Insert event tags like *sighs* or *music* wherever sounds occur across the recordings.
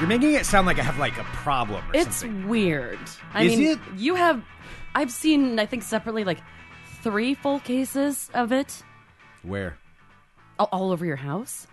You're making it sound like I have like a problem or something. It's something. weird. I Is mean, it? you have. I've seen, I think, separately, like three full cases of it Where? all, all over your house.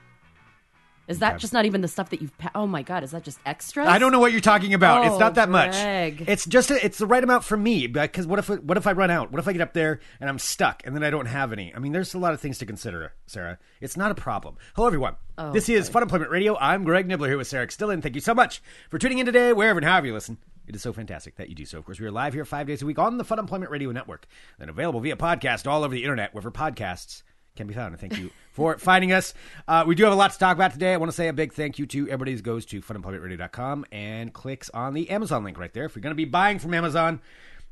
Is that just not even the stuff that you've? Pa- oh my god, is that just extra? I don't know what you're talking about. it's Oh, not that much. It's just a, it's the right amount for me. Because what if what if I run out? What if I get up there and I'm stuck and then I don't have any? I mean, there's a lot of things to consider, Sarah. It's not a problem. Hello, everyone. Oh, this is Fun Employment Radio. I'm Greg Nibler here with Sarah Stillen. Thank you so much for tuning in today, wherever and however you listen. It is so fantastic that you do so. Of course, we are live here five days a week on the Fun Employment Radio Network, then available via podcast all over the internet, wherever podcasts can be found. And thank you for *laughs* finding us. Uh, we do have a lot to talk about today. I want to say a big thank you to everybody who goes to funemploymentradio.com and clicks on the Amazon link right there. If you're going to be buying from Amazon,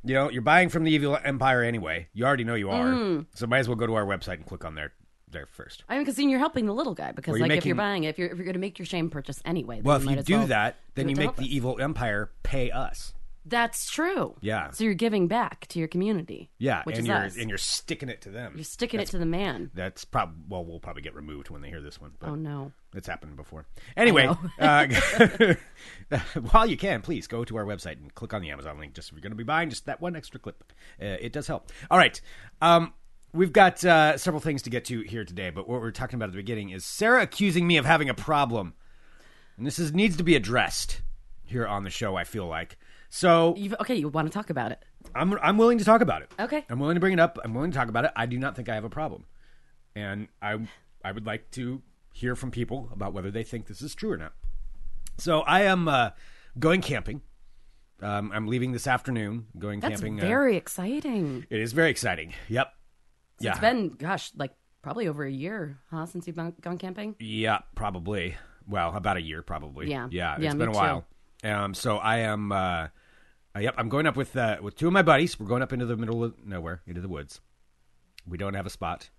you know, you're buying from the evil empire anyway. You already know you are. So might as well go to our website and click on there there first. I mean, because then you're helping the little guy. Because Well, like you're if you're making- buying, if you're if you're going to make your shame purchase anyway, then Well, if might you do well that, then you make the us. evil empire pay us. That's true. Yeah. So you're giving back to your community. Yeah, which and is you're us. and you're sticking it to them. You're sticking it to the man. That's prob well, we'll probably get removed when they hear this one. But Oh no. It's happened before. Anyway, *laughs* uh, *laughs* while you can, please go to our website and click on the Amazon link. Just if you're going to be buying just that one extra clip, uh, it does help. All right, um, we've got uh, several things to get to here today, but what we're talking about at the beginning is Sarah accusing me of having a problem, and this is needs to be addressed here on the show. I feel like so. You've, okay, you want to talk about it? I'm I'm willing to talk about it. Okay. I'm willing to bring it up. I'm willing to talk about it. I do not think I have a problem, and I I would like to hear from people about whether they think this is true or not. So I am uh, going camping. Um, I'm leaving this afternoon. Going That's camping. uh, very exciting. it is very exciting. Yep. yeah. It's been, gosh, like probably over a year, huh, since you've gone, gone camping. Yeah, probably. Well, about a year, probably. Yeah. yeah. Yeah, It's been a while. Um, so I am. Uh, uh, yep, I'm going up with uh, with two of my buddies. We're going up into the middle of nowhere, into the woods. We don't have a spot.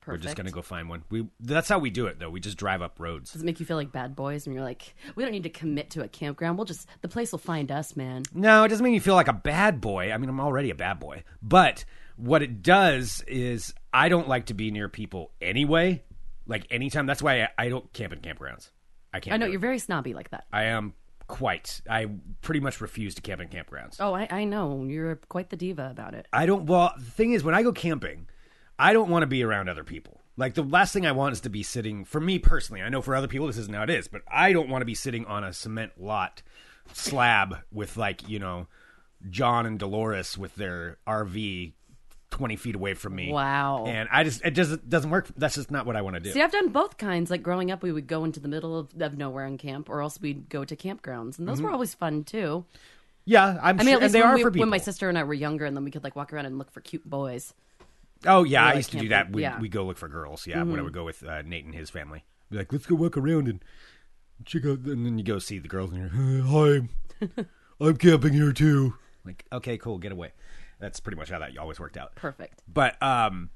Perfect. We're just gonna go find one. We that's how we do it though. We just drive up roads. Does it make you feel like bad boys? And you're like, we don't need to commit to a campground. We'll just, the place will find us, man. No, it doesn't mean you feel like a bad boy. I mean, I'm already a bad boy. But what it does is I don't like to be near people anyway. Like anytime. That's why I, I don't camp in campgrounds. I can't. I know, you're very snobby like that. I am quite. I pretty much refuse to camp in campgrounds. Oh, I, I know. You're quite the diva about it. I don't. Well, the thing is, when I go camping, I don't want to be around other people. Like the last thing I want is to be sitting. For me personally, I know for other people this isn't how it is, but I don't want to be sitting on a cement lot slab with like you know John and Dolores with their RV twenty feet away from me. Wow. And I just it just doesn't work. That's just not what I want to do. See, I've done both kinds. Like growing up, we would go into the middle of, of nowhere in camp, or else we'd go to campgrounds, and those were always fun too. yeah, I'm. I mean, sure, at least and they when, are we- for people. when my sister and I were younger, and then we could like walk around and look for cute boys. Oh yeah, Or, I like, used to do that. We Yeah. Mm-hmm. we go look for girls. Yeah, when I would go with uh, Nate and his family, be like, let's go walk around and check out. And then you go see the girls, and you're, hi, I'm *laughs* camping here too. Like, okay, cool, get away. That's pretty much how that always worked out. Perfect. But um,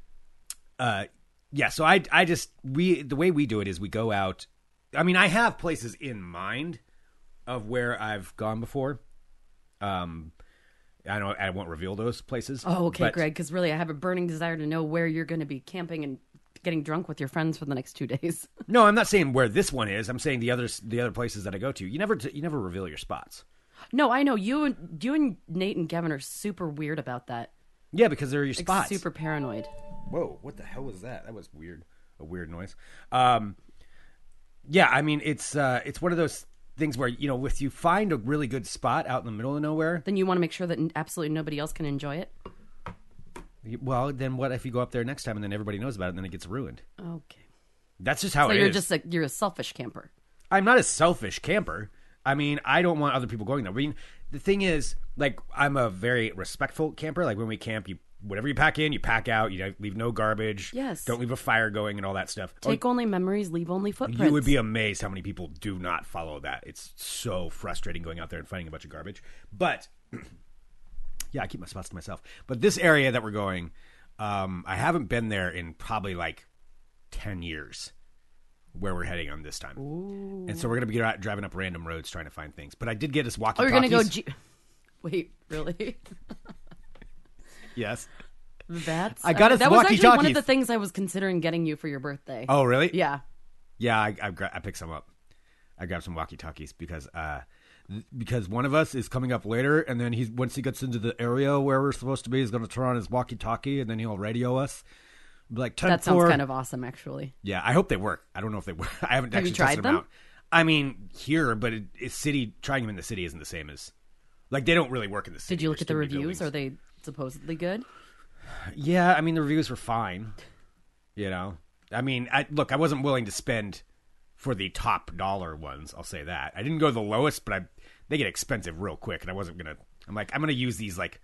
uh, yeah. So I I just we the way we do it is we go out. I mean, I have places in mind of where I've gone before. Um, I don't. I won't reveal those places. Oh, okay, but- Greg. Because really, I have a burning desire to know where you're going to be camping and getting drunk with your friends for the next two days. *laughs* No, I'm not saying where this one is. I'm saying the other the other places that I go to. You never you never reveal your spots. No, I know you and you and Nate and Kevin are super weird about that. Yeah, because they're your Like, spots. super paranoid. Whoa, what the hell was that? That was weird. A weird noise. Um, yeah, I mean it's uh, it's one of those things where you know if you find a really good spot out in the middle of nowhere, Then you want to make sure that n- absolutely nobody else can enjoy it. you- well, then what if you go up there next time and then everybody knows about it and then it gets ruined? Okay. That's just how So it you're is. just a, you're a selfish camper. I'm not a selfish camper. I mean, I don't want other people going there. I mean, the thing is, like, I'm a very respectful camper. Like, when we camp, you whatever you pack in, you pack out. You leave no garbage. Yes. Don't leave a fire going and all that stuff. Or Take only memories, leave only footprints. you would be amazed how many people do not follow that. It's so frustrating going out there and finding a bunch of garbage. But *clears throat* yeah, I keep my spots to myself. But this area that we're going, um, I haven't been there in probably like ten years. Where we're heading on this time, and so we're gonna be out, driving up random roads trying to find things. But I did get us walkie. Oh, you're gonna go. G- Wait, really? *laughs* yes. That's I got uh, us that was actually one of the things I was considering getting you for your birthday. Oh, really? Yeah. Yeah, I, I, gra- I picked some up. I grabbed some walkie talkies because uh, because one of us is coming up later, and then he's once he gets into the area where we're supposed to be, he's going to turn on his walkie talkie, and then he'll radio us. Like 10 That sounds kind of awesome, actually. Yeah, I hope they work. I don't know if they work. *laughs* I haven't Have you actually tried tested them? out. I mean, here, but it, it's city. Trying them in the city isn't the same as like they don't really work in the city. Did you look There's at the too many reviews? Are buildings. they supposedly good? Yeah, I mean the reviews were fine. You know, I mean, I, look, I wasn't willing to spend for the top dollar ones. I'll say that. I didn't go the lowest, but I they get expensive real quick, and I wasn't gonna. I'm like, I'm gonna use these like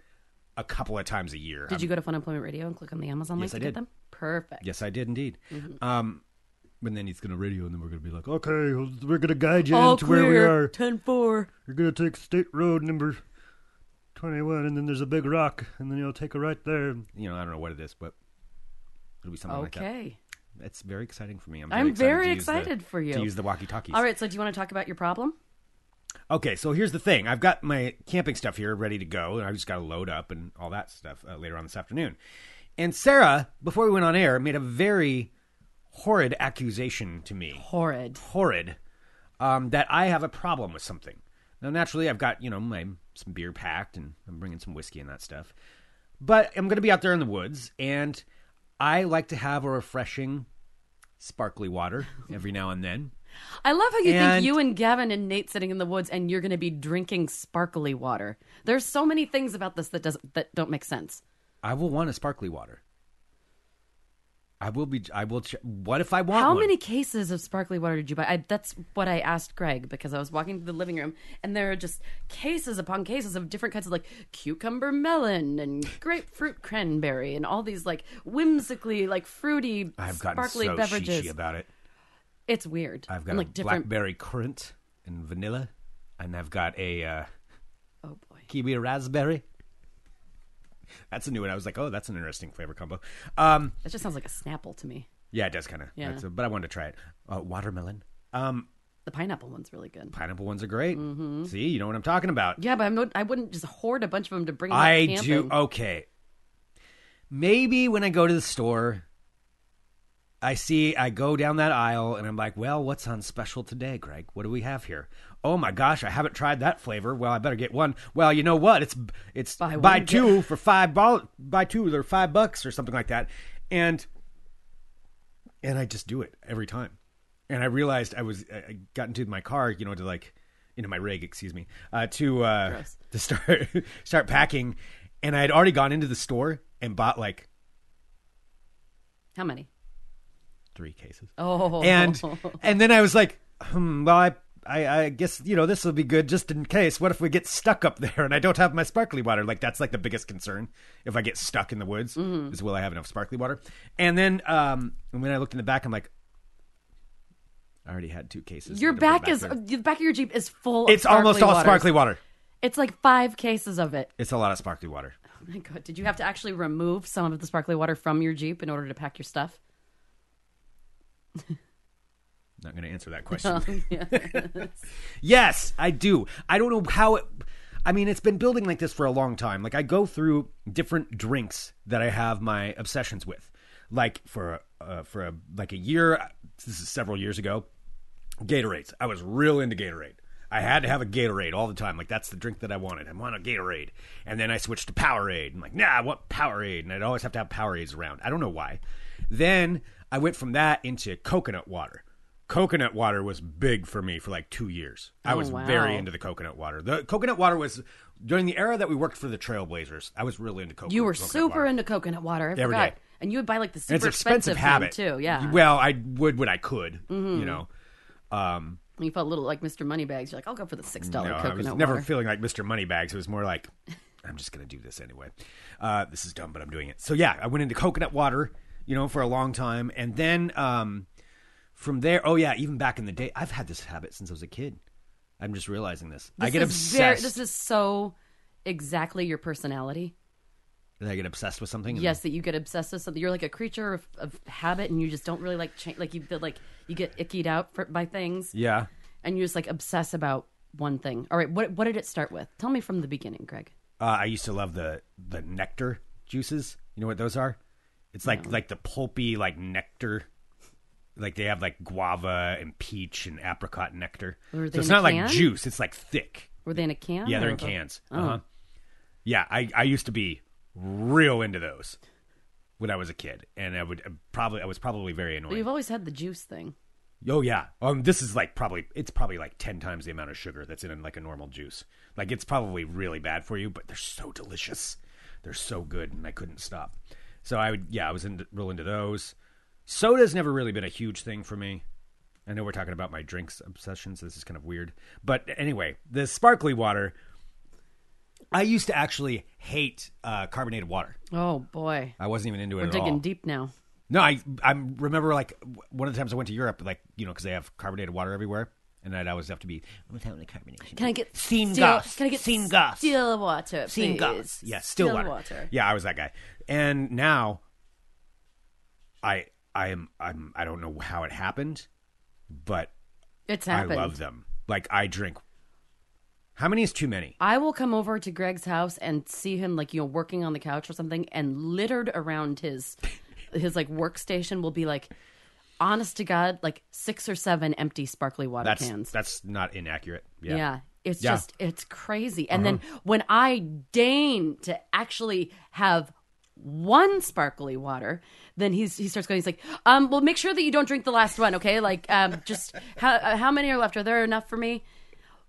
a couple of times a year. Did you go to Fun Employment Radio and click on the Amazon link Yes, to I get did. them? Perfect. Yes, I did indeed. Mm-hmm. Um, and then he's gonna radio, and then we're gonna be like, okay, we're gonna guide you All into where we are. 10-4. You're gonna take State Road number twenty-one, and then there's a big rock, and then you'll take a right there. You know, I don't know what it is, but it'll be something like that. Okay. It's very exciting for me. I'm I'm very to use the- excited for you. to use the walkie-talkies. All right, so do you want to talk about your problem? Okay, so here's the thing. I've got my camping stuff here ready to go, and I just got to load up and all that stuff uh, later on this afternoon. And Sarah, before we went on air, made a very horrid accusation to me. Horrid. Horrid. Um, that I have a problem with something. Now, naturally, I've got you know my some beer packed, and I'm bringing some whiskey and that stuff. But I'm going to be out there in the woods, and I like to have a refreshing, sparkly water every now and then. I love how you And- think you and Gavin and Nate sitting in the woods and you're going to be drinking sparkly water. There's so many things about this that does that don't make sense. I will want a sparkly water. I will be. I will. Ch- what if I want? How one? many cases of sparkly water did you buy? I, that's what I asked Greg because I was walking to the living room and there are just cases upon cases of different kinds of like cucumber melon and grapefruit cranberry and all these like whimsically like fruity I've gotten sparkly so beverages. about it. It's weird. I've got and, a like different. blackberry currant and vanilla, and I've got a uh, Oh boy. kiwi raspberry. That's a new one. I was like, oh, that's an interesting flavor combo. Um, That just sounds like a Snapple to me. yeah, it does kind of. Yeah. but I wanted to try it. Uh, watermelon. Um, The pineapple one's really good. pineapple ones are great. Mm-hmm. See, you know what I'm talking about. Yeah, but I'm not, I wouldn't just hoard a bunch of them to bring. I do. Okay. Maybe when I go to the store, I see, I go down that aisle and I'm like, well, what's on special today, Greg? What do we have here? Oh my gosh, I haven't tried that flavor. Well, I better get one. Well, you know what? It's it's Buy buy, one, get- two for five ball, buy two or five bucks or something like that, and and I just do it every time. And I realized I was I got into my car, you know, to like into my rig, excuse me, uh, to uh, Gross. to start *laughs* start packing, and I had already gone into the store and bought like How many? Three cases, Oh, and *laughs* and then I was like, hmm, well, I. I, I guess you know this will be good just in case. What if we get stuck up there and I don't have my sparkly water? Like that's like the biggest concern. If I get stuck in the woods, Mm-hmm. is will I have enough sparkly water? And then um, and when I looked in the back, I'm like, I already had two cases. your put back is there. the back of your jeep is full. It's almost all waters. sparkly water. It's like five cases of it. It's a lot of sparkly water. Oh my god! Did you have to actually remove some of the sparkly water from your jeep in order to pack your stuff? *laughs* Not going to answer that question. yeah. *laughs* Yes, I do. I don't know how it. I mean, it's been building like this for a long time. Like I go through different drinks that I have my obsessions with. Like for uh, for a, like a year, this is several years ago. Gatorades. I was real into Gatorade. I had to have a Gatorade all the time. Like that's the drink that I wanted. I want a Gatorade. And then I switched to Powerade. I'm like, nah, I want Powerade. And I'd always have to have Powerades around. I don't know why. Then I went from that into coconut water. Coconut water was big for me for like two years. I Oh, was wow. very into the coconut water. The coconut water was during the era that we worked for the Trailblazers. I was really into coconut. Water. You were coconut super water. into coconut water. I Every forgot. day. And you would buy like the And super it's expensive, kind habit too. Yeah. Mm-hmm. Well, I would when I could. You know. Um, you felt a little like Mr. Moneybags. You're like, I'll go for the six dollar no, I coconut was never feeling like Mr. Moneybags. It was more like, I'm just going to do this anyway. Uh, this is dumb, but I'm doing it. So yeah, I went into coconut water, you know, for a long time, and then um, from there, oh yeah, even back in the day, I've had this habit since I was a kid. I'm just realizing this. I get obsessed. very- this is so exactly your personality. that I get obsessed with something. Yes, that you get obsessed with something. You're like a creature of, of habit, and you just don't really like change. Like you feel like you get ickied out for, by things, Yeah. and you just like obsess about one thing. All right, what what did it start with? Tell me from the beginning, Greg. Uh, I used to love the the nectar juices. You know what those are? It's like like the pulpy like nectar. Like they have like guava and peach and apricot nectar. So it's not like juice; it's like thick. Were they in a can? Yeah, they're in cans. Oh. Uh-huh. Yeah, I I used to be real into those when I was a kid, and I would uh, probably I was probably very But annoying. you've always had the juice thing. Oh yeah. Um, this is like probably it's probably like ten times the amount of sugar that's in like a normal juice. Like it's probably really bad for you, but they're so delicious. They're so good, and I couldn't stop. So I would yeah, I was into, real into those. Soda's never really been a huge thing for me. I know we're talking about my drinks obsessions. This is kind of weird, but anyway, the sparkly water. I used to actually hate uh, carbonated water. Oh boy, I wasn't even into it we're at digging all. deep now. No, I I remember like one of the times I went to Europe, like you know, because they have carbonated water everywhere, and I'd always have to be without any carbonation. Can I get steam still, gas? Can I get steam gas? Still water, steam please. gas? Yeah, still, water. water. Yeah, I was that guy, and now I I am I'm I don't know how it happened, but It's happened. I love them. Like I drink. How many is too many? I will come over to Greg's house and see him like you know working on the couch or something, and littered around his his like workstation will be like, honest to God, like six or seven empty sparkly water That's cans. that's not inaccurate. yeah. Yeah. It's Yeah. Uh-huh. just it's crazy. And then when I deign to actually have one sparkly water, then he's he starts going. He's like, um, well, make sure that you don't drink the last one, okay? Like, um, just *laughs* how uh, how many are left? Are there enough for me?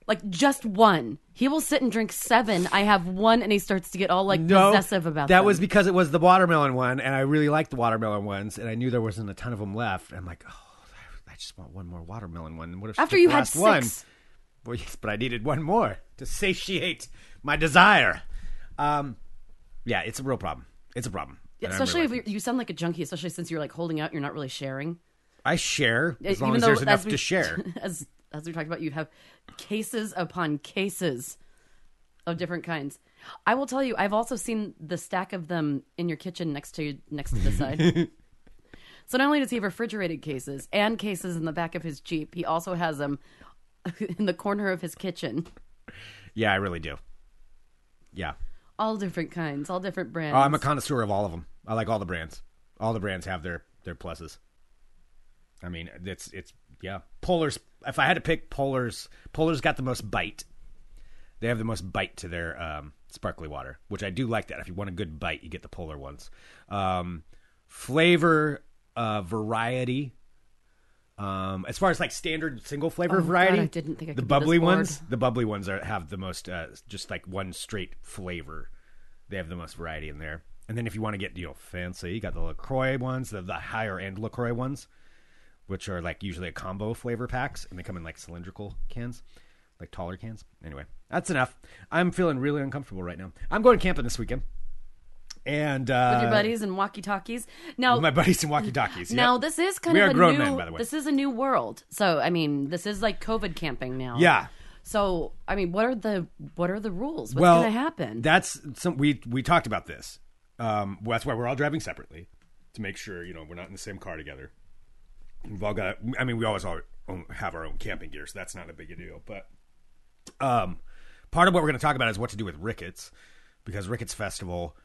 Like just one. He will sit and drink seven. I have one, and he starts to get all like No, possessive about that them. was because it was the watermelon one, and I really liked the watermelon ones, and I knew there wasn't a ton of them left. I'm like, oh, I just want one more watermelon one. What if after you had six. one? Well, yes, but I needed one more to satiate my desire. Um, yeah, it's a real problem. It's a problem. Yeah, especially if you're, you sound like a junkie, especially since you're like holding out, you're not really sharing. I share as long Even as there's enough we- to share. *laughs* As as we talked about, you have cases upon cases of different kinds. I will tell you, I've also seen the stack of them in your kitchen next to next to the side. *laughs* so not only does he have refrigerated cases and cases in the back of his Jeep, he also has them *laughs* in the corner of his kitchen. Yeah, I really do. Yeah. All different kinds, all different oh, brands. Oh, I'm a connoisseur of all of them. I like all the brands. All the brands have their their pluses. I mean, it's it's yeah. Polar's. If I had to pick, Polar's Polar's got the most bite. They have the most bite to their um, sparkly water, which I do like that. If you want a good bite, you get the Polar ones. Um, flavor, uh, variety. Um, as far as like standard single flavor Oh, God, variety, I didn't think I the bubbly ones, the bubbly ones are have the most uh, just like one straight flavor. They have the most variety in there. And then if you want to get you know fancy, you got the Lacroix ones, the, the higher end Lacroix ones, which are like usually a combo flavor packs, and they come in like cylindrical cans, like taller cans. Anyway, that's enough. I'm feeling really uncomfortable right now. I'm going camping this weekend, and uh, with your buddies and walkie talkies. Now, with my buddies and walkie talkies. Now this is kind We of are a grown new. men, by the way. This is a new world. So I mean, this is like COVID camping now. yeah. So I mean, what are the what are the rules? What's well, going to happen? That's some we we talked about this. Um, well, that's why we're all driving separately to make sure you know we're not in the same car together. We've all got. I mean, we always all have our own camping gear, so that's not a big deal. But um, part of what we're going to talk about is what to do with rickets, because Ricketts Festival.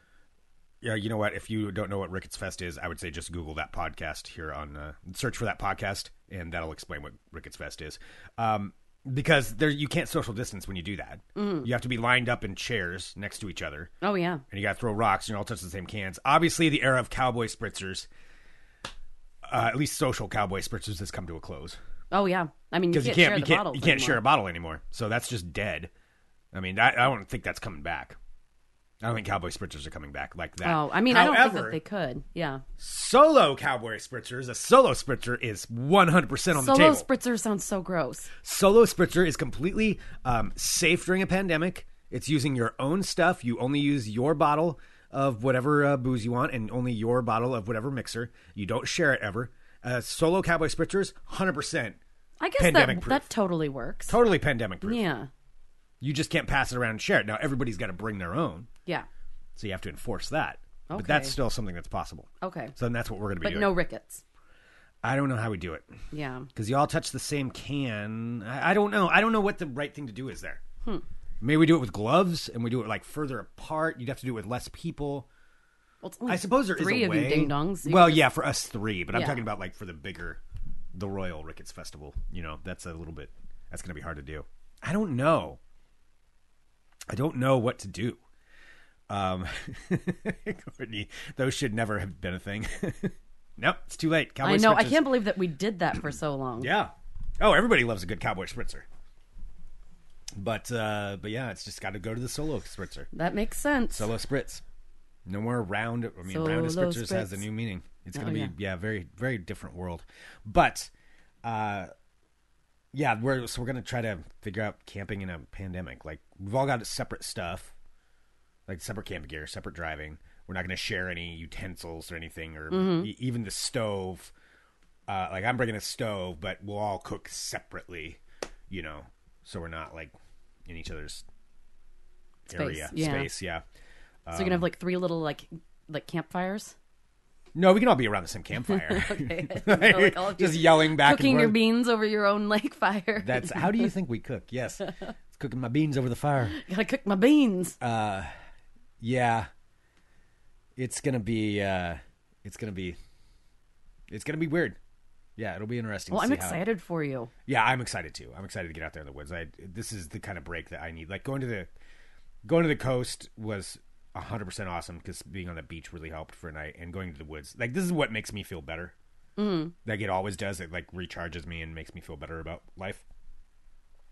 Yeah, you know what? If you don't know what Ricketts Fest is, I would say just Google that podcast here on uh, search for that podcast, and that'll explain what Ricketts Fest is. Um, because there, you can't social distance when you do that. You have to be lined up in chairs next to each other, oh yeah. and you got to throw rocks, and you all touch the same cans. Obviously, the era of cowboy spritzers, uh, at least social cowboy spritzers, has come to a close Oh yeah. I mean, you because can't, you share can't you can't you can't anymore. share a bottle anymore. So that's just dead. I mean, I, I don't think that's coming back. I don't think cowboy spritzers are coming back like that. Oh, I mean, I don't think However, that they could. Yeah. solo cowboy spritzers, a solo spritzer is 100% on the table. Solo spritzer sounds so gross. Solo Spritzer is completely um, safe during a pandemic. It's using your own stuff. You only use your bottle of whatever uh, booze you want and only your bottle of whatever mixer. You don't share it ever. Uh, solo Cowboy Spritzers, 100% I guess that that totally works. totally pandemic proof. Yeah. You just can't pass it around and share it. Now, everybody's got to bring their own, Yeah. so you have to enforce that. But Okay. that's still something that's possible. Okay. So then that's what we're going to be But doing. no rickets. I don't know how we do it. Yeah. because you all touch the same can. I, I don't know. I don't know what the right thing to do is there. Hmm. Maybe we do it with gloves and we do it like further apart. You'd have to do it with less people. Well, it's only I suppose there is three a of way. ding dongs. Well, yeah, for us three, but I'm talking about like for the bigger the Royal Ricketts Festival. You know, that's a little bit that's going to be hard to do. I don't know. I don't know what to do. Um, *laughs* Courtney, those should never have been a thing. *laughs* nope, it's too late. Cowboy I know. I can't believe that we did that for so long. Yeah. Oh, everybody loves a good cowboy spritzer. But uh, but yeah, it's just got to go to the solo spritzer. That makes sense. Solo spritz. No more round. I mean, round Solo spritzers has a new meaning. It's Oh, going to be yeah. yeah. very very different world. But uh, yeah, we're so we're going to try to figure out camping in a pandemic. Like we've all got separate stuff, like separate camping gear, separate driving. We're not going to share any utensils or anything, or Mm-hmm. e- even the stove. Uh, like I'm bringing a stove, but we'll all cook separately. You know, so we're not like in each other's Space, area yeah. space. Yeah. so you're gonna have like three little like like campfires. No, we can all be around the same campfire. *laughs* Okay. *laughs* *laughs* Like of you Just yelling back cooking your beans over your own lake fire. That's how do you think we cook? Yes, it's cooking my beans over the fire. Gotta cook my beans. Uh, yeah, it's gonna be. Uh, it's gonna be. It's gonna be weird. Yeah, it'll be interesting. well, to I'm see how- excited for you. Yeah, I'm excited too. I'm excited to get out there in the woods. I this is the kind of break that I need. Like going to the going to the coast was 100% awesome because being on the beach really helped for a night and going to the woods. Like this is what makes me feel better. Mm. Like it always does. It like recharges me and makes me feel better about life.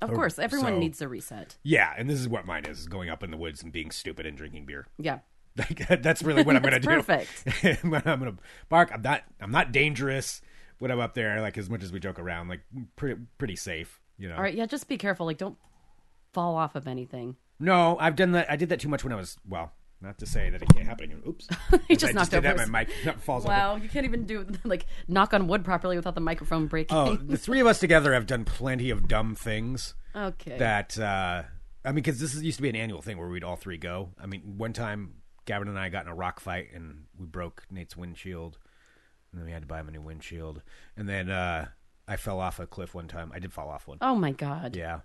Of Oh, course, everyone so- needs a reset. Yeah, and this is what mine is: going up in the woods and being stupid and drinking beer. Yeah. *laughs* Like that's really what I'm *laughs* gonna do. perfect. *laughs* I'm gonna bark. I'm not. I'm not dangerous when I'm up there. Like as much as we joke around, like pretty pretty safe. You know. All right. Yeah. Just be careful. Like, don't fall off of anything. No, I've done that. I did that too much when I was well. Not to say that it can't happen again. Oops. *laughs* He I just knocked did over that. My mic *laughs* falls over. Wow, you can't even do *laughs* like knock on wood properly without the microphone breaking. Oh, the three of us together have done plenty of dumb things. okay. that uh I mean, because this is, used to be an annual thing where we'd all three go. I mean, one time Gavin and I got in a rock fight and we broke Nate's windshield, and then we had to buy him a new windshield. And then uh I fell off a cliff one time. I did fall off one. oh my god. Yeah,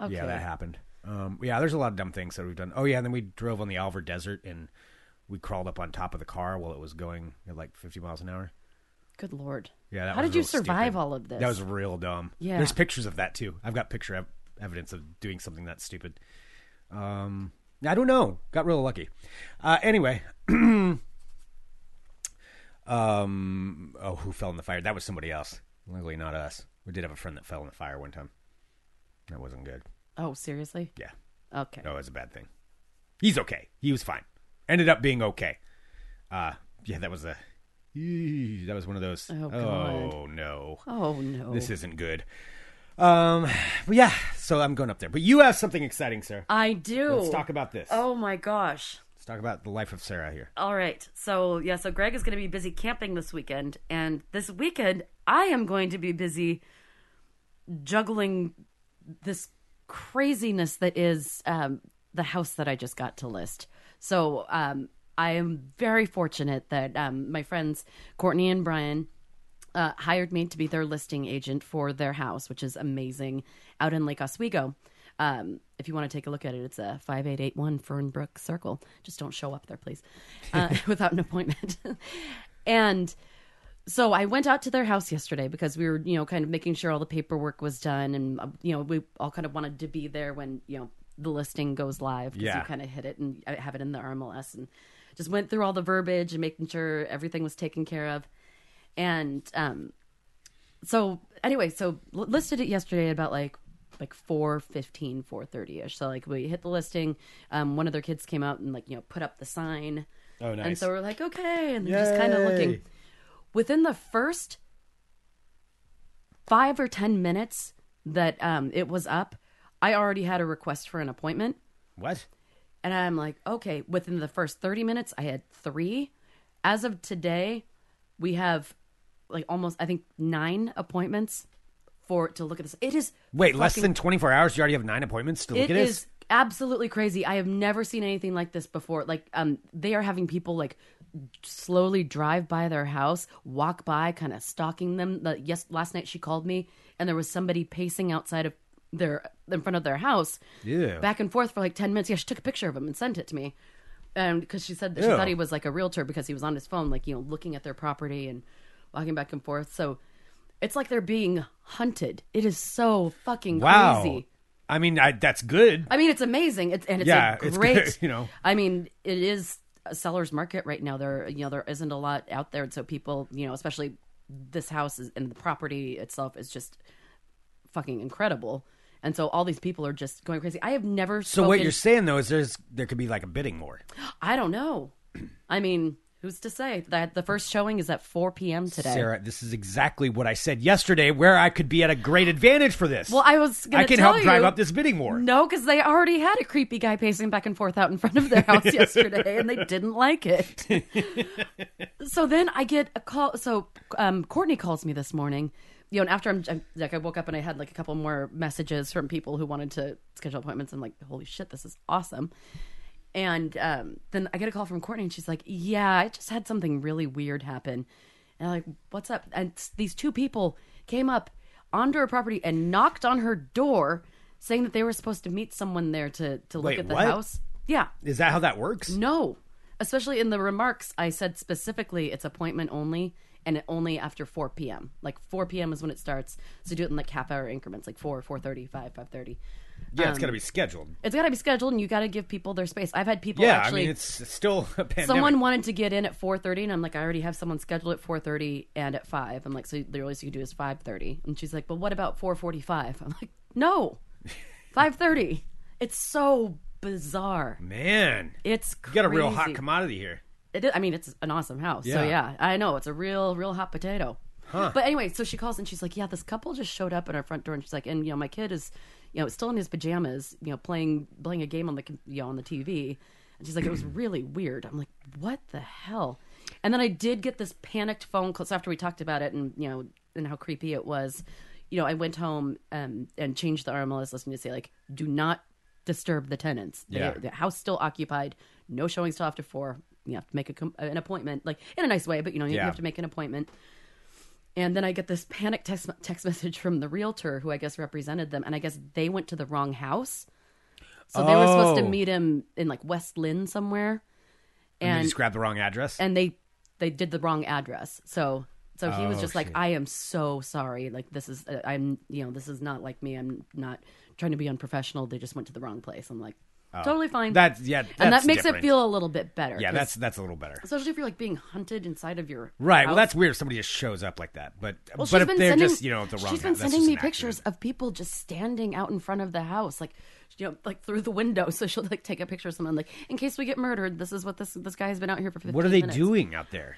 Okay. yeah, that happened. Um, yeah, there's a lot of dumb things that we've done. Oh yeah, and then we drove on the Alvord Desert and we crawled up on top of the car while it was going at like 50 miles an hour. Good lord. Yeah, that How did you survive stupid. all of this? That was real dumb. Yeah. There's pictures of that too. I've got picture ev- evidence of doing something that stupid. Um, I don't know. Got real lucky. Uh, anyway, *clears throat* um, oh, who fell in the fire? That was somebody else. Luckily, not us. We did have a friend that fell in the fire one time. That wasn't good. Oh, seriously? Yeah, Okay. no, it was a bad thing. He's okay. He was fine. Ended up being okay. Uh, yeah, that was a. That was one of those. Oh, oh no. Oh no. This isn't good. Um, but yeah, so I'm going up there. But you have something exciting, sir. I do. Let's talk about this. Oh my gosh. Talk about the life of Sarah here. All right. So, yeah, so Greg is going to be busy camping this weekend. And this weekend, I am going to be busy juggling this craziness that is um, the house that I just got to list. So, um, I am very fortunate that um, my friends Courtney and Brian uh, hired me to be their listing agent for their house, which is amazing, out in Lake Oswego. Um, if you want to take a look at it, it's a 5881 Fernbrook Circle. Just don't show up there, please, *laughs* uh, *laughs* without an appointment. *laughs* and so I went out to their house yesterday because we were, you know, kind of making sure all the paperwork was done, and uh, you know, we all kind of wanted to be there when you know the listing goes live because Yeah. you kind of hit it and have it in the RMLS, and just went through all the verbiage and making sure everything was taken care of, and um, so anyway, so listed it yesterday at about like like 4.15 4.30ish so like we hit the listing. Um, one of their kids came out and like you know put up the sign. Oh, nice. and so we're like okay. And just kind of looking. Within the first five or ten minutes that um, it was up i already had a request for an appointment. What? and i'm like okay. Within the first 30 minutes i had three. As of today we have like almost i think nine appointments for to look at this it is Wait, less than 24 hours? You already have nine appointments to look it at is this? absolutely crazy. I have never seen anything like this before. Like, um, they are having people like slowly drive by their house, walk by, kind of stalking them. The, yes, last night she called me, and there was somebody pacing outside of their in front of their house, Yeah. back and forth for like ten minutes. Yeah, she took a picture of him and sent it to me, and because she said that she thought he was like a realtor because he was on his phone, like you know, looking at their property and walking back and forth. So It's like they're being hunted. It is so fucking Wow. crazy. I mean, I, that's good. I mean, it's amazing. It's and it's Yeah, a it's great. good, *laughs* you know. I mean, it is a seller's market right now. There, you know, there isn't a lot out there, and so people, you know, especially this house is, and the property itself is just fucking incredible. And so all these people are just going crazy. I have never. So what you're saying though is there's there could be like a bidding war. I don't know. *clears throat* I mean, who's to say that the first showing is at 4 p.m. today? Sarah, this is exactly what I said yesterday, where I could be at a great advantage for this. Well, I was going to say, I can help drive up this bidding war. No, because they already had a creepy guy pacing back and forth out in front of their house *laughs* yesterday, and they didn't like it. *laughs* so then I get a call. So um, Courtney calls me this morning. You know, and after I'm, I'm like, I woke up and I had like a couple more messages from people who wanted to schedule appointments. I'm like, holy shit, this is awesome. And um, then I get a call from Courtney, and she's like, "Yeah, I just had something really weird happen." And I'm like, "What's up?" And these two people came up onto her property and knocked on her door, saying that they were supposed to meet someone there to to look Wait, at the what? house. Yeah, Is that how that works? no, especially in the remarks, I said specifically it's appointment only. And it only after 4 p.m. Like 4 p.m. is when it starts. So do it in like half hour increments, like 4, 4.30, 5, 5.30. Yeah, it's um, got to be scheduled. It's got to be scheduled and you got to give people their space. I've had people Yeah, actually I mean it's, still a pandemic. someone wanted to get in at 4.30 and i'm like i already have someone scheduled at 4.30 and at 5 i'm like so the earliest you can do is 5.30 and she's like but what about 4.45 i'm like no *laughs* 5.30 it's so bizarre Man, it's you got a real hot commodity here. It is, I mean, it's an awesome house. So Yeah. yeah, I know it's a real, real hot potato. But anyway, so she calls and she's like, "Yeah, this couple just showed up at our front door," and she's like, "And you know, my kid is, you know, still in his pajamas, you know, playing playing a game on the you know on the TV." And she's like, "It was *clears throat* really weird." I'm like, "What the hell?" And then I did get this panicked phone call so after we talked about it and you know and how creepy it was. You know, I went home um, and changed the RMLS listing to say like, "Do not disturb the tenants. They- Yeah. The house still occupied. No showings till after four. You have to make a com- an appointment, like in a nice way, but you know you Yeah. have to make an appointment. And then I get this panic text *laughs* text message from the realtor who I guess represented them, and I guess they went to the wrong house. So they were supposed to Oh. meet him in like West Linn somewhere, And and just grabbed the wrong address. and they they did the wrong address. So so he was Oh, just like, shit. I am so sorry. Like this is uh, I'm you know this is not like me. I'm not trying to be unprofessional. They just went to the wrong place. I'm like Oh. totally fine. That's yeah, and that makes different. it feel a little bit better. Yeah, that's that's a little better. especially if you're like being hunted inside of your Right. Well, that's weird. if Somebody just shows up like that. But Well, but she's if been they're sending, just you know the wrong, She's been house, sending me pictures of people just standing out in front of the house, like you know, like through the window. So she'll like take a picture of someone, like in case we get murdered. This is what this this guy has been out here for. 15 What are they minutes. doing out there?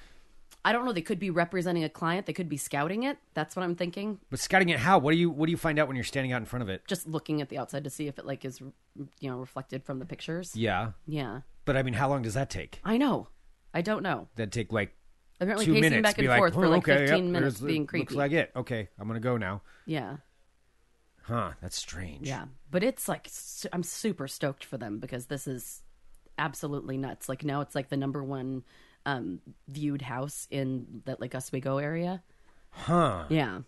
I don't know. They could be representing a client. They could be scouting it. That's what I'm thinking. But scouting it how? What do you what do you find out when you're standing out in front of it? Just looking at the outside to see if it like is you know reflected from the pictures. Yeah. Yeah, But I mean, how long does that take? I know. I don't know. That take like Apparently, two pacing minutes. back and like, forth for "Oh, like okay, 15 yep, minutes, being creepy. Looks like it. Okay, I'm gonna go now. yeah. Huh? That's strange. Yeah, but it's like I'm super stoked for them because this is absolutely nuts. Like now it's like the number one um viewed house in that like Oswego area. Huh? Yeah,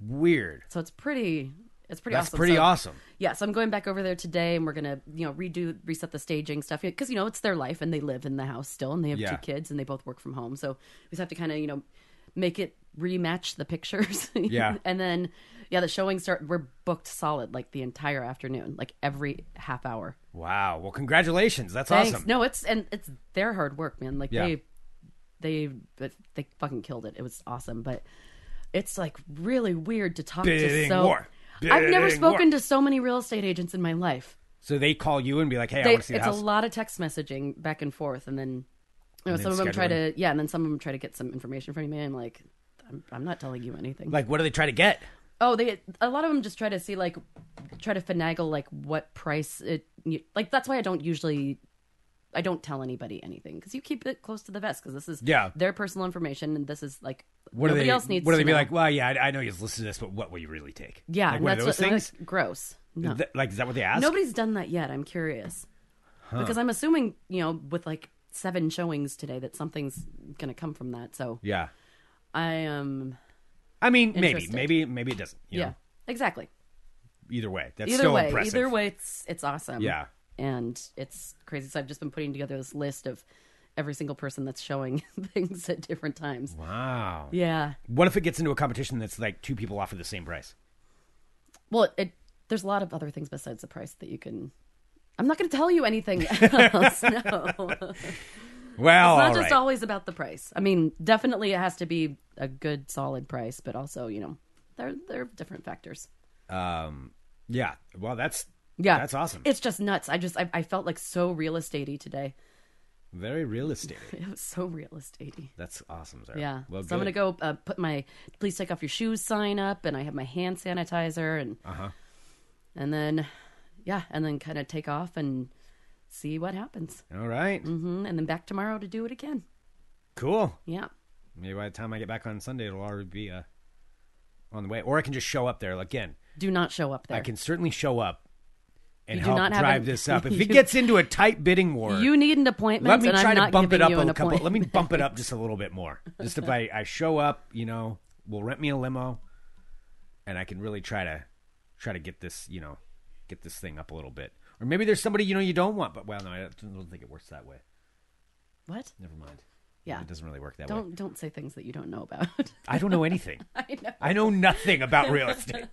Weird. so it's pretty. It's pretty That's awesome. pretty So- awesome. Yeah, so I'm going back over there today, and we're gonna you know redo reset the staging stuff because you know it's their life and they live in the house still, and they have Yeah. two kids and they both work from home. So we just have to kind of you know make it rematch the pictures. *laughs* Yeah. and then yeah, the showings start. We're booked solid like the entire afternoon, like every half hour. Wow. Well, congratulations. That's Thanks. awesome. No, it's and it's their hard work, man. Like Yeah. they they they fucking killed it. It was awesome, but it's like really weird to talk to so. war. I've never spoken war. to so many real estate agents in my life. So they call you and be like, "Hey, I want to see the it's house." a lot of text messaging back and forth, and then you know, some of them try to yeah, and then some of them try to get some information from me. I'm like, I'm, I'm not telling you anything. like, what do they try to get? Oh, they a lot of them just try to see like try to finagle like what price it like that's why I don't usually I don't tell anybody anything because you keep it close to the vest because this is Yeah. their personal information and this is like What nobody they? else needs what do to they be know. like? Well, yeah, I, I know you listen to this, but what will you really take? yeah like and one of that's those what, things. like, gross no Th- like, is that what they ask? nobody's done that yet I'm curious because I'm assuming you know with like seven showings today that something's gonna come from that so Yeah. I am I mean, maybe, Interested. maybe, maybe it doesn't. you yeah know? exactly Either way, that's either still way impressive. either way it's it's awesome Yeah. And it's crazy. So I've just been putting together this list of every single person that's showing *laughs* things at different times. Wow. Yeah. What if it gets into a competition that's like two people offer the same price? Well, it, there's a lot of other things besides the price that you can. I'm not going to tell you anything *laughs* else. no. Well, It's not just right. always about the price. I mean, definitely it has to be a good, solid price, but also, you know, there there are different factors. um, yeah. Well, that's Yeah, That's awesome. It's just nuts. I just I, I felt like so real estatey today. very realistic. *laughs* It was so real estatey. That's awesome, Sarah. Yeah. Well, so I'm gonna go uh, put my please take off your shoes sign up, and I have my hand sanitizer, and Uh-huh. and then yeah, and then kind of take off and see what happens, All right. hmm and then back tomorrow to do it again. Cool. Yeah. Maybe by the time I get back on Sunday, it'll already be uh, on the way. Or I can just show up there. Again, Do not show up there. I can certainly show up and help drive this *laughs* up. If you- it gets into a tight bidding war, You need an appointment. let me try I'm to bump it up a couple. Let me bump it up just a little bit more. Just if I, I show up, you know, we'll rent me a limo, and I can really try to try to get this, you know, get this thing up a little bit. Or maybe there's somebody you know you don't want, but well, no, I don't, don't think it works that way. What? Never mind. Yeah. It doesn't really work that way. Don't don't say things that you don't know about. I don't know anything. *laughs* I know. I know nothing about real *laughs* estate.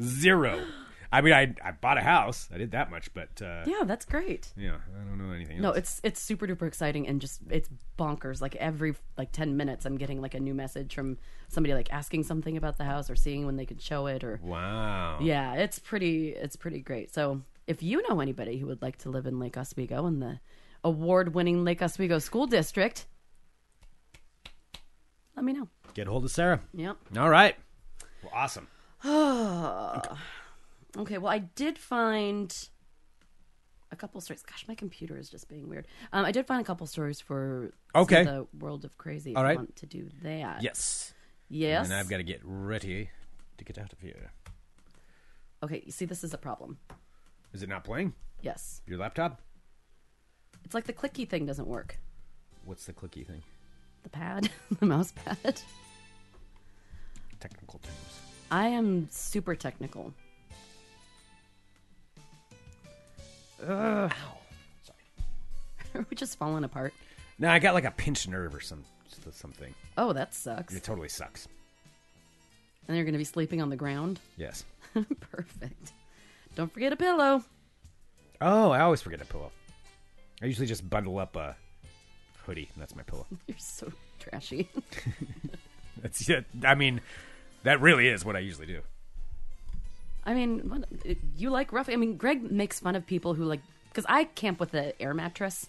Zero. I mean, I I bought a house. I did that much, but uh, Yeah, that's great. yeah, I don't know anything. No, else. it's it's super duper exciting and just it's bonkers. Like every like ten minutes, I'm getting like a new message from somebody like asking something about the house or seeing when they could show it or wow. yeah, it's pretty it's pretty great. So if you know anybody who would like to live in Lake Oswego in the award-winning Lake Oswego School District, let me know. Get a hold of Sarah. Yep. All right. Well, awesome. *sighs* Okay, well, I did find a couple stories. Gosh, my computer is just being weird. Um, I did find a couple stories for Okay. the world of crazy. If All you right. want to do that? Yes. Yes. And I've got to get ready to get out of here. Okay, you see, this is a problem. Is it not playing? Yes, Your laptop? it's like the clicky thing doesn't work. What's the clicky thing? The pad, *laughs* the mouse pad. Technical terms. I am super technical. Sorry. *laughs* Are we just falling apart? No, I got like a pinched nerve or some something. Oh, that sucks. It totally sucks. And you're going to be sleeping on the ground. *laughs* Yes. Perfect. Don't forget a pillow. Oh, I always forget a pillow. I usually just bundle up a hoodie, and that's my pillow. *laughs* You're so trashy. That's it. I mean, that really is what I usually do. I mean, what, you like rough. I mean, Greg makes fun of people who like because I camp with an air mattress,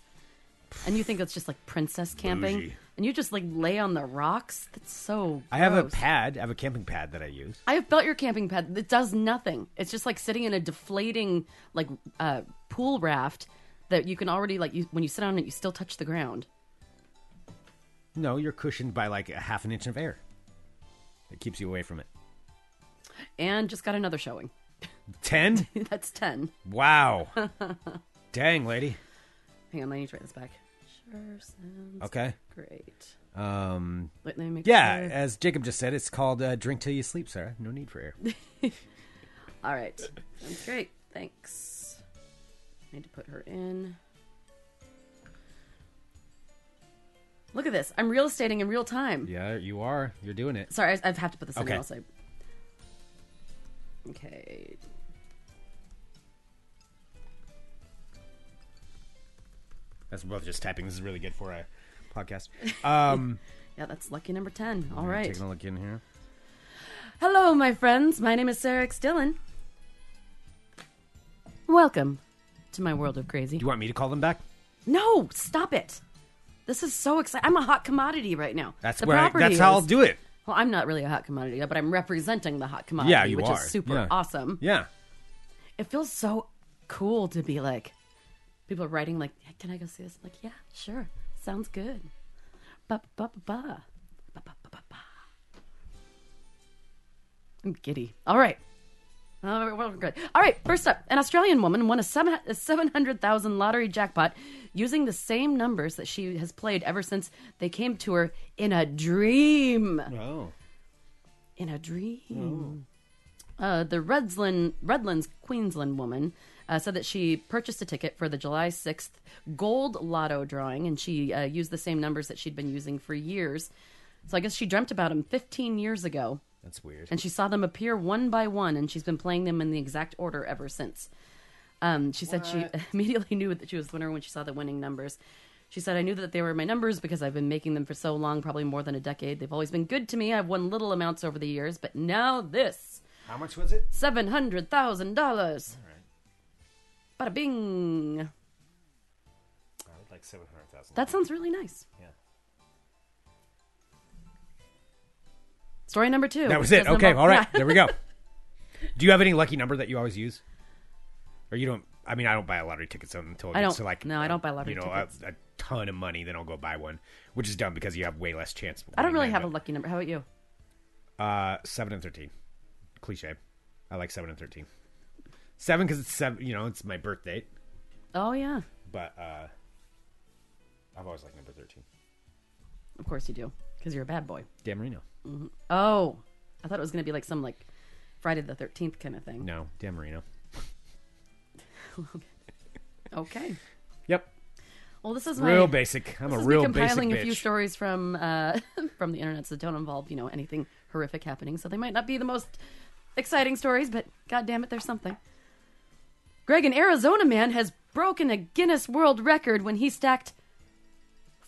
and you think it's just like princess camping, Bougie. and you just like lay on the rocks. That's so. I have a gross. pad. I have a camping pad that I use. I have built your camping pad. It does nothing. It's just like sitting in a deflating like uh, pool raft that you can already like you when you sit on it, you still touch the ground. No, you're cushioned by like a half an inch of air. It keeps you away from it. And just got another showing. Ten? *laughs* That's ten. wow. *laughs* Dang, lady. Hang on, I need to write this back. Sure sounds Okay. great. Um. Wait, let me make Yeah, sure. as Jacob just said, it's called uh, "Drink Till You Sleep." Sarah, no need for air. *laughs* All right. Sounds great. Thanks. I Need to put her in. Look at this. I'm real estating in real time. yeah, you are. You're doing it. Sorry, I, have to put this in Okay. else. I... Okay. That's both just typing. This is really good for a podcast. *laughs* Um, Yeah, that's lucky number 10. All right. Taking a look in here. Hello, my friends. My name is Sarah X. Dillon. Welcome to my world of crazy. Do you want me to call them back? No, stop it. This is so exciting. I'm a hot commodity right now. That's The where. I, property that's how I'll is- do it. Well, I'm not really a hot commodity, but I'm representing the hot commodity, Yeah, you which are. is super Yeah. awesome. Yeah. It feels so cool to be like, people are writing like, "Hey, "Can I go see this?" I'm like, yeah, sure, sounds good. Ba ba ba ba ba ba ba ba. ba. I'm giddy. All right. Oh, well, good. All right, first up, an Australian woman won a seven a 700,000 lottery jackpot using the same numbers that she has played ever since they came to her in a dream Oh. in a dream. Uh, the Redsland, Redlands, Queensland woman uh, said that she purchased a ticket for the July 6th gold lotto drawing, and she uh, used the same numbers that she'd been using for years. So I guess she dreamt about them 15 years ago, That's weird. and she saw them appear one by one, and she's been playing them in the exact order ever since. Um, she said she *laughs* immediately knew that she was the winner when she saw the winning numbers. She said, I knew that they were my numbers because I've been making them for so long, probably more than a decade. They've always been good to me. I've won little amounts over the years, but now this How much was it? $700,000. All right. Bada bing. I would like seven hundred thousand. That sounds really nice. Story number two. That was it. Okay, involve- all right. Yeah. There we go. *laughs* Do you have any lucky number that you always use? Or you don't? I mean, I don't buy a lottery tickets until I don't- to like no, I don't buy lottery you know, tickets. A, a ton of money. Then I'll go buy one, which is dumb because you have way less chance. I don't really have a lucky number. How about you? uh seven and thirteen. Cliche. I like seven and thirteen. Seven because it's seven. You know, it's my birth date. Oh, yeah. But uh I've always liked number thirteen. Of course you do, because you're a bad boy. Dan Marino. Oh, I thought it was going to be like some like Friday the 13th kind of thing. No, Dan Marino. *laughs* Okay. Yep. Well, this is my Real basic. I'm a real basic compiling a few stories from uh, *laughs* from the internet that don't involve you know anything horrific happening, so they might not be the most exciting stories, but god damn it, there's something. Greg, an Arizona man has broken a Guinness World Record when he stacked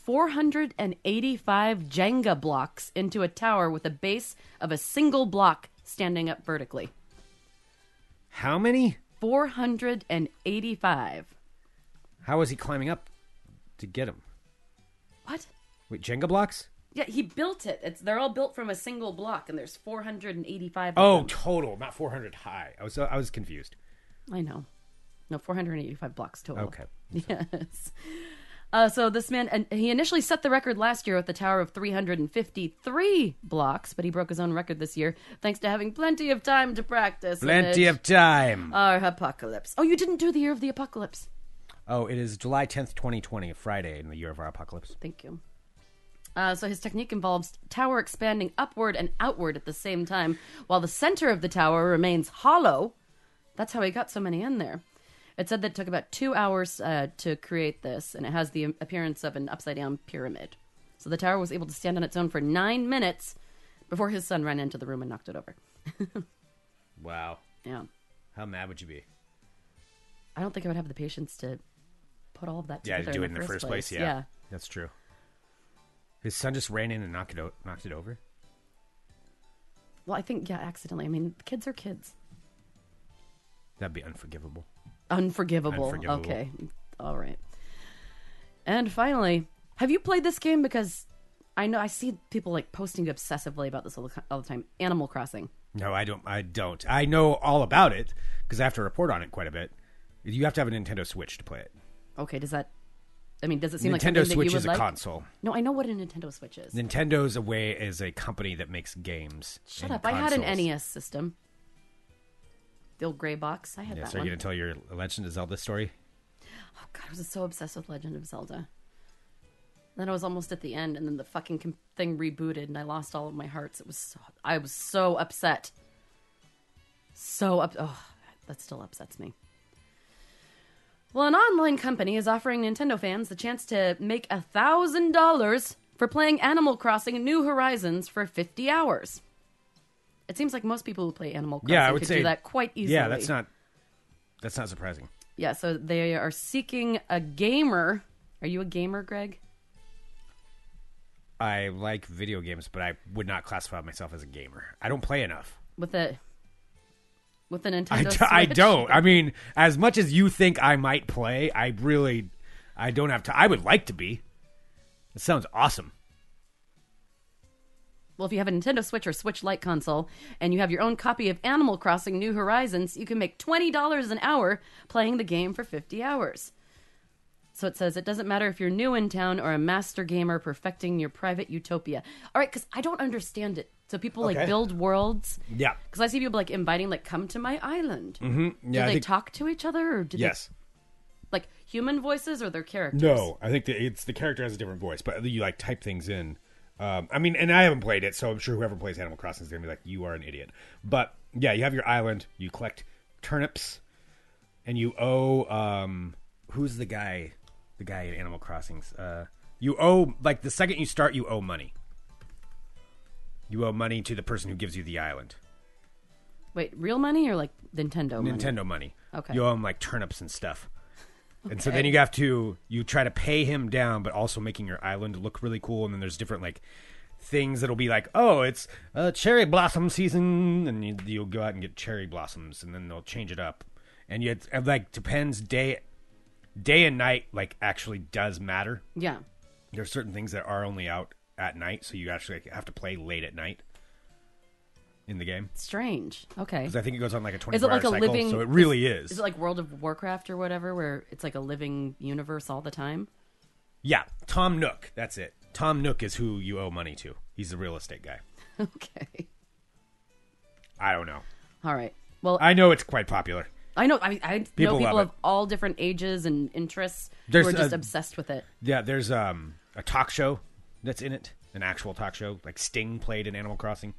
485 Jenga blocks into a tower with a base of a single block standing up vertically. How many? 485. How was he climbing up to get them? What? Wait, Jenga blocks? Yeah, he built it. It's they're all built from a single block, and there's 485. of Oh, them. total, not 400 high. I was I was confused. I know. No, 485 blocks total. Okay. *laughs* Yes. Uh, so this man, and he initially set the record last year at the tower of 353 blocks, but he broke his own record this year thanks to having plenty of time to practice. Plenty of time. our apocalypse. Oh, you didn't do the year of the apocalypse. Oh, it is July 10th, 2020, a Friday in the year of our apocalypse. Thank you. Uh, so his technique involves tower expanding upward and outward at the same time, while the center of the tower remains hollow. That's how he got so many in there. It said that it took about two hours uh, to create this, and it has the appearance of an upside down pyramid. So the tower was able to stand on its own for nine minutes before his son ran into the room and knocked it over. *laughs* Wow. Yeah. How mad would you be? I don't think I would have the patience to put all of that Yeah, together to do it in in the first place. Yeah. yeah. That's true. His son just ran in and knocked it, o- knocked it over? Well, I think, yeah, accidentally. I mean, kids are kids. That'd be unforgivable. Unforgivable. Unforgivable. Okay. All right. And finally, have you played this game? Because I know I see people like posting obsessively about this all the, all the time. Animal Crossing. No, I don't. I don't. I know all about it because I have to report on it quite a bit. You have to have a Nintendo Switch to play it. Okay, does that? I mean, does it seem like Nintendo something that Switch is a like? console. No, I know what a Nintendo Switch is. Nintendo's a way is a company that makes games. Shut up! I had an. NES system. The old gray box. I had Yes, that are one. you gonna tell your Legend of Zelda story? Oh god, I was so obsessed with Legend of Zelda. Then I was almost at the end, and then the fucking thing rebooted, and I lost all of my hearts. It was so, I was so upset. So up. Oh, that still upsets me. Well, an online company is offering Nintendo fans the chance to make a thousand dollars for playing Animal Crossing: New Horizons for fifty hours. It seems like most people who play Animal Crossing Yeah, I would could say- do that quite easily. Yeah, that's not. That's not surprising. Yeah, so they are seeking a gamer. Are you a gamer, Greg? I like video games, but I would not classify myself as a gamer. I don't play enough. With a with a Nintendo I, Switch? d- I don't. I mean, as much as you think I might play, I really, I don't have to. I would like to be. It sounds awesome. Well, if you have a Nintendo Switch or Switch Lite console and you have your own copy of Animal Crossing New Horizons, you can make $20 an hour playing the game for 50 hours. So it says it doesn't matter if you're new in town or a master gamer perfecting your private utopia. All right, because I don't understand it. So people like Okay. build worlds. Yeah. Because I see people like inviting, like, come to my island. Mm-hmm. Yeah, do I they think- talk to each other or do Yes. they like human voices or their characters? No, I think that it's the character has a different voice, but you like type things in. Um, I mean, and I haven't played it, so I'm sure whoever plays Animal Crossing is gonna be like, "You are an idiot." But yeah, you have your island. You collect turnips, and you owe um who's the guy the guy in Animal Crossings uh you owe like the second you start you owe money. You owe money to the person who gives you the island. Wait, real money or like Nintendo money? Nintendo money. Okay. You owe him like turnips and stuff. And so then you have to you try to pay him down, but also making your island look really cool. And then there's different like things that'll be like, oh, it's uh, cherry blossom season, and you, you'll go out and get cherry blossoms, and then they'll change it up. And it like depends day day and night like actually does matter. Yeah. There's certain things that are only out at night, so you actually have to play late at night in the game. Strange. Okay. Because I think it goes on like a 24 Is it like a cycle, living? so it really is. Is it like World of Warcraft or whatever, where it's like a living universe all the time? Yeah, Tom Nook. That's it. Tom Nook is who you owe money to. He's the real estate guy. *laughs* okay. I don't know. All right. Well, I, I know it's quite popular. I know. I mean, I People know people of it. all different ages and interests There's who are just a- obsessed with it. Yeah, there's um a talk show that's in it, an actual talk show. Like Sting played in Animal Crossing.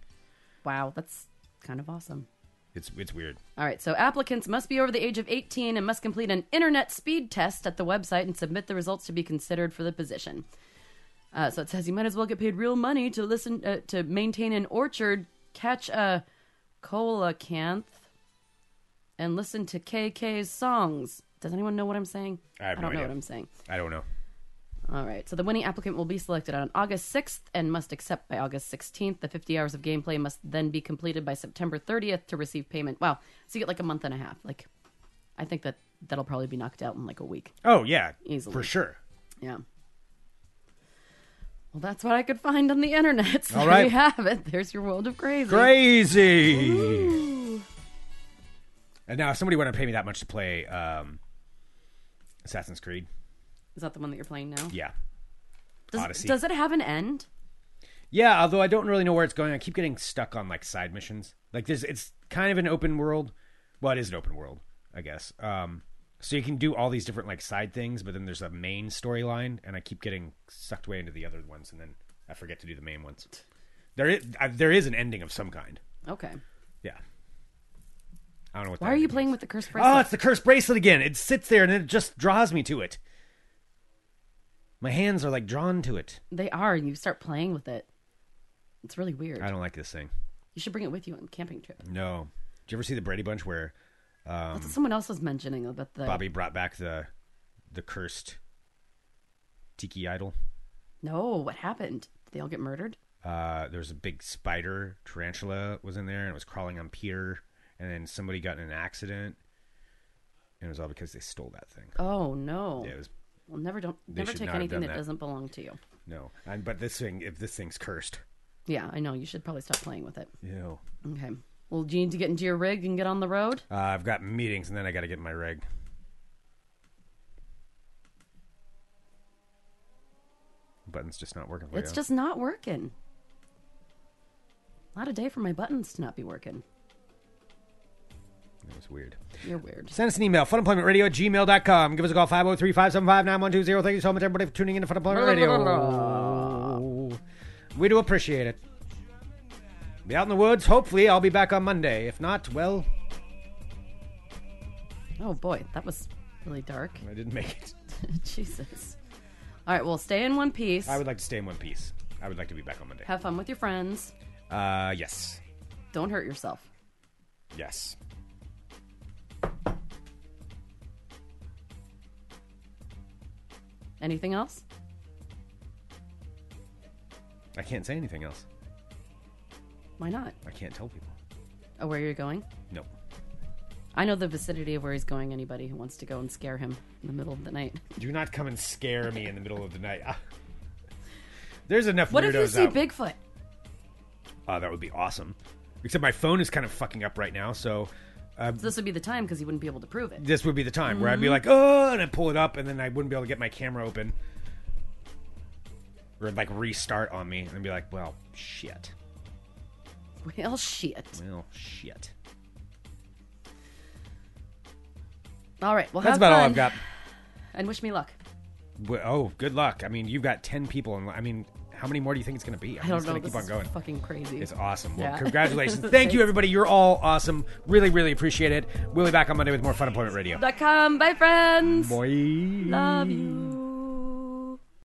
Wow, that's kind of awesome. It's it's weird. All right, so applicants must be over the age of 18 and must complete an internet speed test at the website and submit the results to be considered for the position. Uh, so it says you might as well get paid real money to listen uh, to maintain an orchard, catch a coelacanth, and listen to KK's songs. Does anyone know what I'm saying? I have no don't know idea. what I'm saying. I don't know. All right. So the winning applicant will be selected on August 6th and must accept by August 16th. The 50 hours of gameplay must then be completed by September 30th to receive payment. Wow. So you get like a month and a half. Like, I think that that'll probably be knocked out in like a week. Oh yeah, Easily. for sure. Yeah. Well, that's what I could find on the internet. *laughs* So All there right. you have it. There's your world of crazy. Crazy. Ooh. And now, if somebody want to pay me that much to play um, Assassin's Creed, Is that the one that you're playing now? yeah, Does, Odyssey. does it have an end? Yeah, although I don't really know where it's going. I keep getting stuck on like side missions. Like there's it's kind of an open world. Well, it is an open world, I guess. Um so you can do all these different like side things, but then there's a main storyline and I keep getting sucked away into the other ones and then I forget to do the main ones. There is uh, there is an ending of some kind. Okay. Yeah. I don't know what Why are you playing with the cursed bracelet? Oh, it's the cursed bracelet again. It sits there and it just draws me to it. My hands are like drawn to it. They are, and you start playing with it. It's really weird. I don't like this thing. You should bring it with you on a camping trip. No. Did you ever see the Brady Bunch where That's what someone else was mentioning about the Bobby brought back the the cursed tiki idol? No, what happened? Did they all get murdered? Uh, there was a big spider tarantula was in there and it was crawling on Peter, and then somebody got in an accident, and it was all because they stole that thing. Oh no! Yeah, it was well, never don't They never should take not have anything done that, that. doesn't belong to you. no. And, but this thing, if this thing's cursed, Yeah, I know. You should probably stop playing with it. ew. Okay. Well, do you need to get into your rig and get on the road? Uh, I've got meetings, and then I got to get in my rig. Button's just not working for It's you. just not working. Not a day for my buttons to not be working. It was weird. You're weird. Send us an email, funemploymentradio at gmail.com. Give us a call, 503 575 9120. Thank you so much, everybody, for tuning in to Funemployment *laughs* Radio. We do appreciate it. Be out in the woods. Hopefully, I'll be back on Monday. If not, well, Oh boy, that was really dark. I didn't make it. *laughs* Jesus. All right, well, stay in one piece. I would like to stay in one piece. I would like to be back on Monday. Have fun with your friends. Uh, yes. Don't hurt yourself. Yes. Anything else? I can't say anything else. Why not? I can't tell people. Oh, where you're going? No. I know the vicinity of where he's going. Anybody who wants to go and scare him in the middle of the night. Do not come and scare me in the middle of the night. Ah. There's enough What if you see out. Bigfoot? Oh, that would be awesome. Except my phone is kind of fucking up right now, so So this would be the time because he wouldn't be able to prove it. this would be the time where I'd Mm-hmm. be like, oh, and I'd pull it up, and then I wouldn't be able to get my camera open. Or it'd like restart on me, and I'd be like, well, shit. Well, shit. Well, shit. All right. Well, That's have about all fun I've got. And wish me luck. Well, Oh, good luck. I mean, you've got 10 people, and I mean, how many more do you think it's going to be? I don't it's know. going to keep on going. fucking crazy. It's awesome. Well, Yeah. congratulations. *laughs* Thank you, everybody. You're all awesome. Really, really appreciate it. We'll be back on Monday with more Funemployment Radio. Dot com. Bye, friends. Boy. Love you.